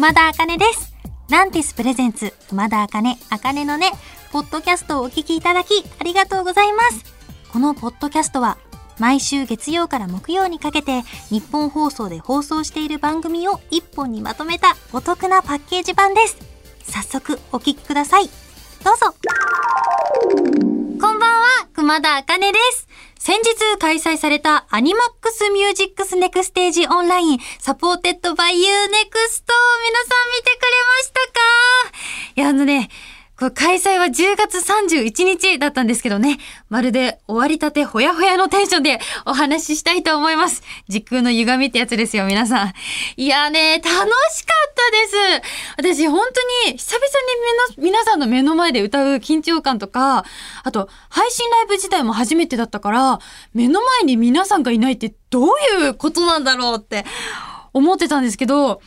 熊田茜音です。 Lantis presents、熊田茜、茜のね、ポッドキャストをお聞きいただき、ありがとうございます。このポッドキャストは、毎週月曜から木曜にかけて、ニッポン放送で放送している番組を一本にまとめたお得なパッケージ版です。早速、お聞きください。どうぞ。熊田茜音です。先日開催された ANIMAX MUSIX NEXTAGE ONLINE supported by U-NEXT皆さん見てくれましたか？いや、あのね、これ開催は10月31日だったんですけどね、まるで終わりたてほやほやのテンションでお話ししたいと思います。時空の歪みってやつですよ、皆さん。いやね、楽しかったです。私、本当に久々に皆さんの目の前で歌う緊張感とか、あと、配信ライブ自体も初めてだったから、目の前に皆さんがいないってどういうことなんだろうって思ってたんですけど、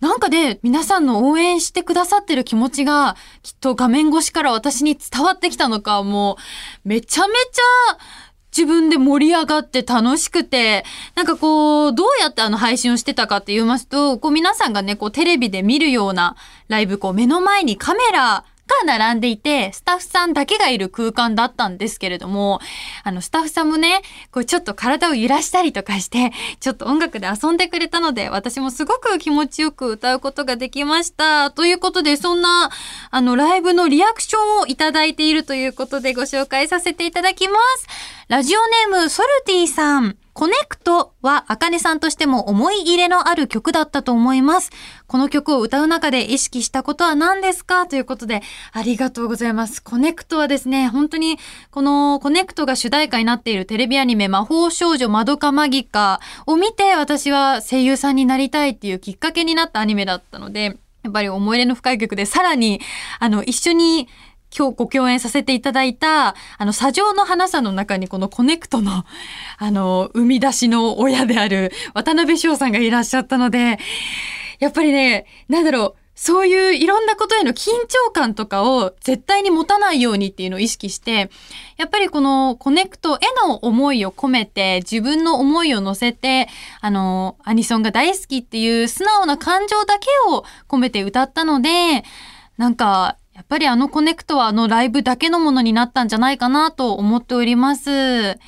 なんかね、皆さんの応援してくださってる気持ちが、きっと画面越しから私に伝わってきたのか、もう、めちゃめちゃ、自分で盛り上がって楽しくて、なんかこう、どうやってあの配信をしてたかって言いますと、こう皆さんがね、こうテレビで見るようなライブ、こう目の前にカメラが並んでいて、スタッフさんだけがいる空間だったんですけれども、あの、スタッフさんもね、こうちょっと体を揺らしたりとかして、ちょっと音楽で遊んでくれたので、私もすごく気持ちよく歌うことができました。ということで、そんな、あの、ライブのリアクションをいただいているということでご紹介させていただきます。ラジオネーム、ソルティさん。コネクトは、あかねさんとしても思い入れのある曲だったと思います。この曲を歌う中で意識したことは何ですか？ということで、ありがとうございます。コネクトはですね、本当に、このコネクトが主題歌になっているテレビアニメ、魔法少女まどかマギカを見て、私は声優さんになりたいっていうきっかけになったアニメだったので、やっぱり思い入れの深い曲で、さらに、あの、一緒に、今日ご共演させていただいた、あの、 sajou no hana さんの中にこのコネクトの、あの、生み出しの親である渡辺翔さんがいらっしゃったので、やっぱりね、なんだろう、そういういろんなことへの緊張感とかを絶対に持たないようにっていうのを意識して、やっぱりこのコネクトへの思いを込めて、自分の思いを乗せて、あの、アニソンが大好きっていう素直な感情だけを込めて歌ったので、なんか、やっぱりあのコネクトはあのライブだけのものになったんじゃないかなと思っております。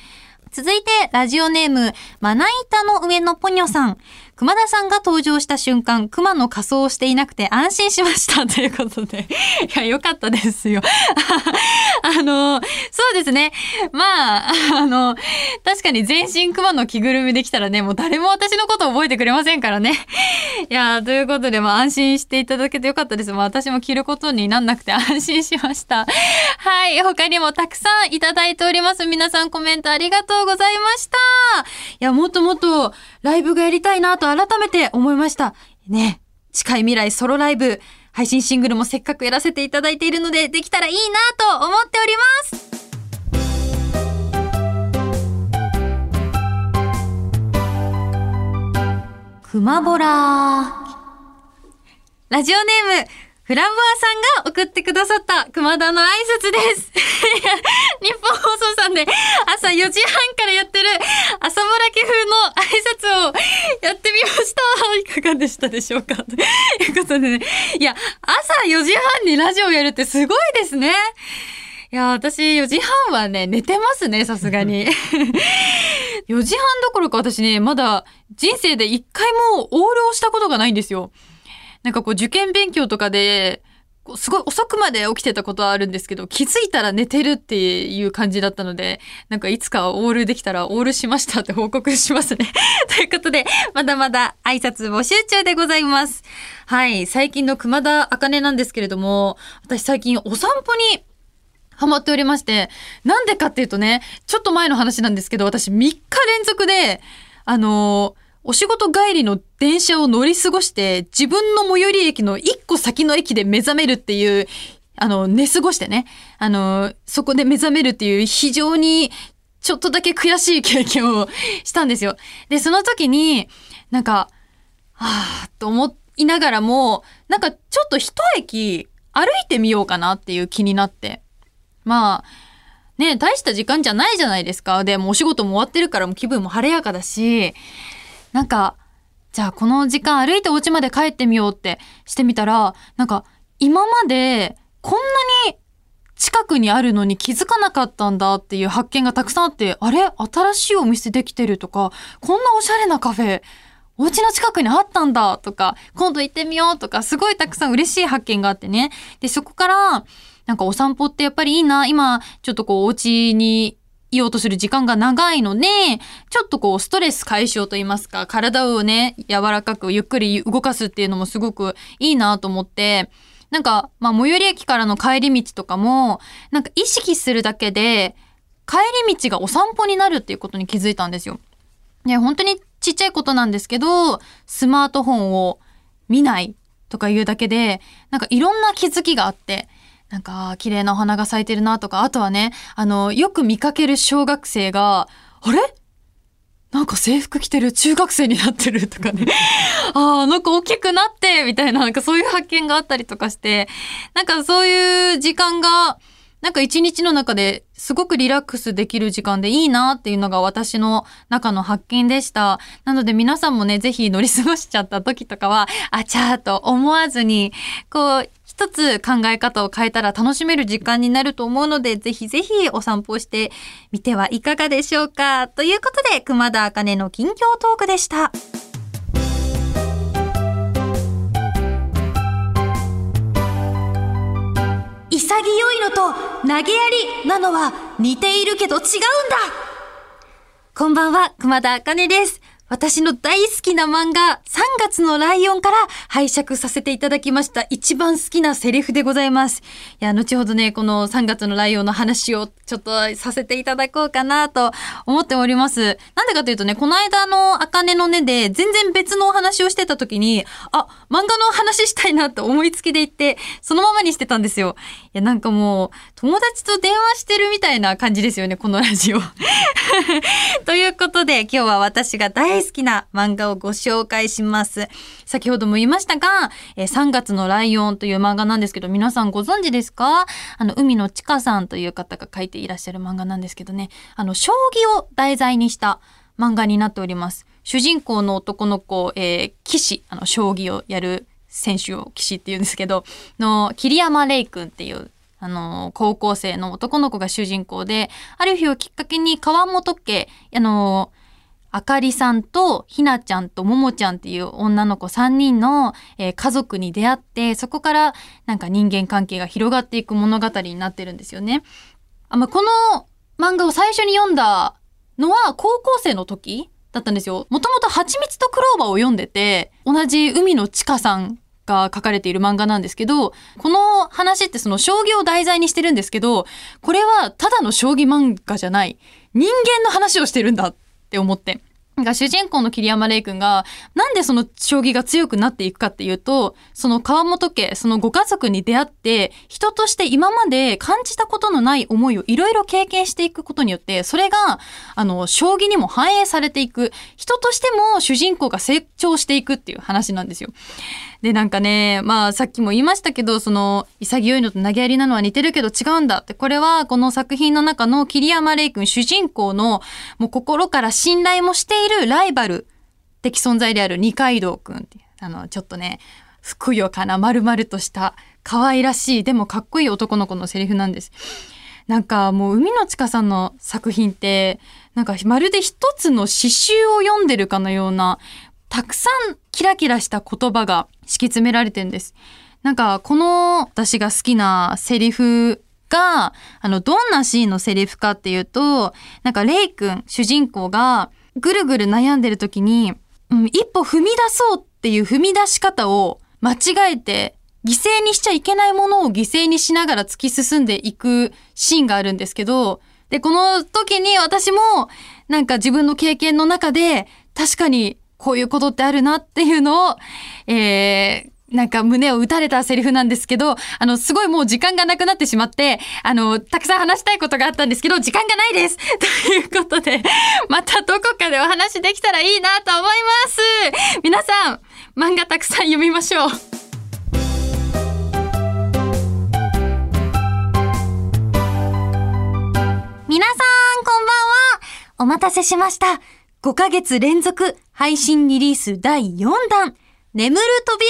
続いて、ラジオネーム、まな板の上のポニョさん。熊田さんが登場した瞬間、熊の仮装をしていなくて安心しました。ということで。いや、よかったですよ。あの、そうですね。まあ、あの、確かに全身熊の着ぐるみできたらね、もう誰も私のこと覚えてくれませんからね。いや、ということで、まあ安心していただけてよかったです。まあ私も着ることになんなくて 安心しました。はい。他にもたくさんいただいております。皆さんコメントありがとうございました。いや、もっともっとライブがやりたいなと改めて思いました。ね。近い未来ソロライブ、配信シングルもせっかくやらせていただいているので、できたらいいなと思っております。熊ボララジオネーム、フランボアさんが送ってくださった熊田の挨拶です。日本放送さんで朝4時半からやってる朝ぼらけ風の挨拶をやってみました。いかがでしたでしょうか？ということでね。いや、朝4時半にラジオやるってすごいですね。いや、私4時半はね、寝てますね、さすがに。4時半どころか私ね、まだ人生で一回もオールをしたことがないんですよ。なんかこう受験勉強とかで、すごい遅くまで起きてたことはあるんですけど、気づいたら寝てるっていう感じだったので、なんかいつかオールできたらオールしましたって報告しますね。ということで、まだまだ挨拶募集中でございます。はい、最近の熊田茜なんですけれども、私最近お散歩にハマっておりまして、なんでかっていうとね、ちょっと前の話なんですけど、私3日連続で、あのーお仕事帰りの電車を乗り過ごして、自分の最寄り駅の1個先の駅で目覚めるっていう、あの、寝過ごしてね、あのそこで目覚めるっていう非常にちょっとだけ悔しい経験をしたんですよ。で、その時に、なんか、はぁ、と思いながらも、なんかちょっと一駅歩いてみようかなっていう気になって。まあ、ね、大した時間じゃないじゃないですか。で、もお仕事も終わってるからもう気分も晴れやかだし、なんか、じゃあこの時間歩いてお家まで帰ってみようってしてみたら、なんか今までこんなに近くにあるのに気づかなかったんだっていう発見がたくさんあって、あれ？新しいお店できてるとか、こんなおしゃれなカフェ、お家の近くにあったんだとか、今度行ってみようとか、すごいたくさん嬉しい発見があってね。で、そこから、なんかお散歩ってやっぱりいいな。今、ちょっとこう、お家にいようとする時間が長いので、ちょっとこう、ストレス解消といいますか、体をね、柔らかくゆっくり動かすっていうのもすごくいいなと思って、なんか、まあ、最寄り駅からの帰り道とかも、なんか意識するだけで、帰り道がお散歩になるっていうことに気づいたんですよ。ね、本当にちっちゃいことなんですけど、スマートフォンを見ないとかいうだけで、なんかいろんな気づきがあって、なんか、綺麗なお花が咲いてるなとか、あとはね、あの、よく見かける小学生が、あれ？なんか制服着てる中学生になってるとかね。ああ、なんか大きくなって、みたいな、なんかそういう発見があったりとかして、なんかそういう時間が、なんか一日の中ですごくリラックスできる時間でいいなっていうのが私の中の発見でした。なので皆さんもね、ぜひ乗り過ごしちゃった時とかは、あちゃーと思わずに、こう、一つ考え方を変えたら楽しめる時間になると思うので、ぜひぜひお散歩してみてはいかがでしょうか。ということで、熊田茜の近況トークでした。潔いのと投げやりなのは似ているけど違うんだこんばんは、熊田茜です。私の大好きな漫画、3月のライオンから拝借させていただきました一番好きなセリフでございます。いや、後ほどね、この3月のライオンの話をちょっとさせていただこうかなと思っております。なんでかというとね、この間の茜の根で全然別のお話をしてた時に、あ、漫画の話したいなって思いつきで言って、そのままにしてたんですよ。いや、なんかもう、友達と電話してるみたいな感じですよね、このラジオ。ということで、今日は私が大好きな漫画をご紹介します。先ほども言いましたが、え3月のライオンという漫画なんですけど、皆さんご存知ですか？あの、海野千佳さんという方が書いていらっしゃる漫画なんですけどね、あの、将棋を題材にした漫画になっております。主人公の男の子、えー、騎士、あの、将棋をやる選手を騎士って言うんですけど、の、桐山玲君っていうあの、高校生の男の子が主人公で、ある日をきっかけに川本家、あの、あかりさんとひなちゃんとももちゃんっていう女の子3人の、えー、家族に出会って、そこからなんか人間関係が広がっていく物語になってるんですよね。あまあ、この漫画を最初に読んだのは高校生の時だったんですよ。もともと蜂蜜とクローバーを読んでて、同じ海のちかさんが書かれている漫画なんですけど、この話ってその将棋を題材にしてるんですけど、これはただの将棋漫画じゃない。人間の話をしてるんだって思って。が主人公の桐山玲君が、なんでその将棋が強くなっていくかっていうと、その川本家、そのご家族に出会って、人として今まで感じたことのない思いをいろいろ経験していくことによって、それが、あの、将棋にも反映されていく。人としても主人公が成長していくっていう話なんですよ。で、なんかね、まあさっきも言いましたけど、その、潔いのと投げやりなのは似てるけど違うんだって、これはこの作品の中の桐山玲君主人公の、もう心から信頼もしているるライバル的存在である二階堂君っていう、あの、ちょっとね、ふくよかな丸々とした可愛らしい、でもかっこいい男の子のセリフなんです。なんかもう海野千佳さんの作品って、なんかまるで一つの詩集を読んでるかのような、たくさんキラキラした言葉が敷き詰められてんです。なんかこの私が好きなセリフが、あの、どんなシーンのセリフかっていうと、なんかレイ君、主人公がぐるぐる悩んでる時に、うん、一歩踏み出そうっていう踏み出し方を間違えて、犠牲にしちゃいけないものを犠牲にしながら突き進んでいくシーンがあるんですけど、で、この時に私もなんか自分の経験の中で確かにこういうことってあるなっていうのを、えー、なんか胸を打たれたセリフなんですけど、あの、すごいもう時間がなくなってしまって、あの、たくさん話したいことがあったんですけど、時間がないですということで、またどでお話できたらいいなと思います。皆さん、漫画たくさん読みましょう。皆さん、こんばんは。お待たせしました。5ヶ月連続配信リリース第4弾、眠る扉、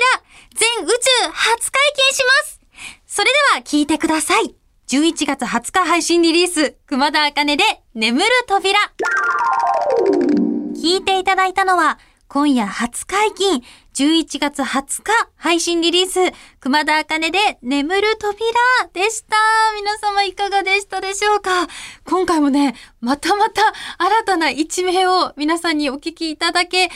全宇宙初解禁します。それでは聞いてください。11月20日配信リリース、熊田茜で眠る扉。聞いていただいたのは、今夜初解禁、11月20日配信リリース、熊田茜で眠る扉でした。皆様いかがでしたでしょうか？今回もね、またまた新たな一面を皆さんにお聞きいただけ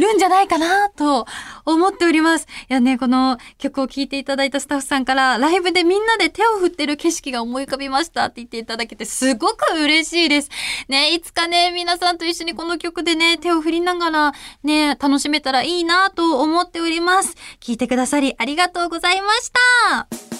るんじゃないかなと思っております。いやね、この曲を聴いていただいたスタッフさんからライブでみんなで手を振ってる景色が思い浮かびましたって言っていただけてすごく嬉しいです。ね、いつかね、皆さんと一緒にこの曲でね、手を振りながらね、楽しめたらいいなと思っております。聴いてくださりありがとうございました。